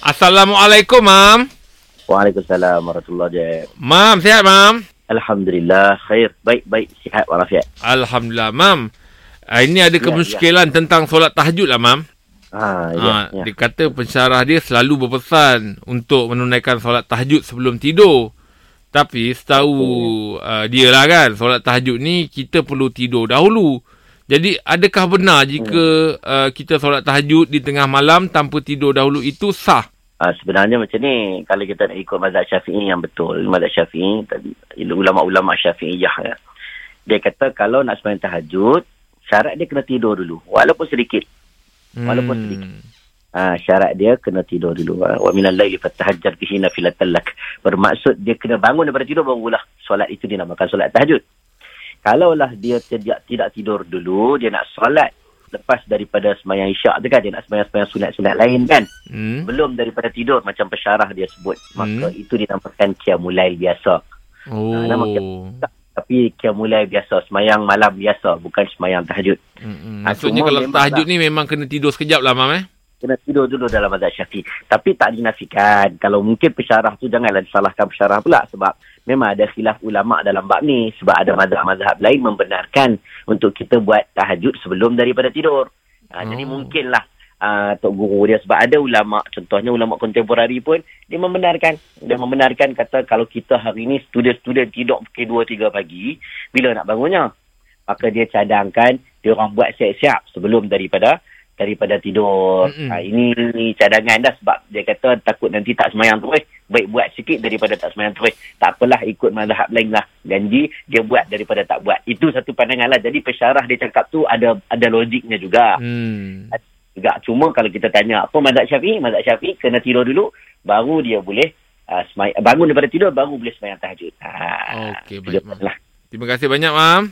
Assalamualaikum, Mam. Waalaikumsalam warahmatullahi wabarakatuh. Mam, sihat, Mam? Alhamdulillah, khair. Baik, baik. Sihat walafiat. Alhamdulillah, Mam. Uh, ini ada Ya, kemusykilan tentang solat tahajud lah, Mam. Ha, ya, Ah, ya. Dia kata pensyarah dia selalu berpesan untuk menunaikan solat tahajud sebelum tidur. Tapi setahu uh, dia lah kan, solat tahajud ni kita perlu tidur dahulu. Jadi adakah benar jika uh, kita solat tahajud di tengah malam tanpa tidur dahulu itu sah? Ha, sebenarnya macam ni, kalau kita nak ikut mazhab syafi'i yang betul, mazhab syafi'i, ulama-ulama syafi'iyah ya. Dia kata kalau nak sembahyang tahajud, syarat dia kena tidur dulu. Walaupun sedikit. Walaupun sedikit. Ha, syarat dia kena tidur dulu. Ha. Wa minal laili fatahajjar bihi nafilatan lak. Bermaksud dia kena bangun daripada tidur barulah solat itu dinamakan solat tahajud. Kalaulah dia tidak tidak tidur dulu, dia nak solat lepas daripada sembahyang isyak tu kan, dia nak sembahyang-sembahyang sunat-sunat lain kan. Hmm. Belum daripada tidur macam pesyarah dia sebut. Maka Hmm. itu dinamakan qiyamulail biasa. Oh. Ha, nama Tapi qiyamulail biasa, sembahyang malam biasa, bukan sembahyang tahajud. Mm-mm. Ah, Maksudnya cuma kalau tahajud ni memang kena tidur sekejap lah, Mam eh? Kena tidur dulu dalam mazhab syafi'i. Tapi tak dinafikan. Kalau mungkin pesyarah tu janganlah disalahkan pesyarah pula. Sebab memang ada khilaf ulama' dalam bab ni. Sebab ada mazhab-mazhab lain membenarkan untuk kita buat tahajud sebelum daripada tidur. Ha, Jadi Oh. mungkinlah uh, Tok Guru dia. Sebab ada ulama' contohnya ulama' kontemporari pun dia membenarkan. Dia membenarkan kata kalau kita hari ni student-student tidur pukul 2-3 pagi, bila nak bangunnya? Maka dia cadangkan dia orang buat siap-siap sebelum daripada daripada tidur. Mm-mm. Ha, ini cadangan dah sebab dia kata takut nanti tak semayang terus. Baik buat sikit daripada tak semayang terus. Tak apalah ikut mazhab lain lah. Janji dia buat daripada tak buat. Itu satu pandangan lah. Jadi pesyarah dia cakap tu ada ada logiknya juga. Hmm. juga. Cuma kalau kita tanya apa mazhab syafi'i, mazhab syafi'i kena tidur dulu baru dia boleh uh, semay- bangun daripada tidur baru boleh semayang tahajud. Ha, Okey, itu baik, lah. Terima kasih banyak, Mam.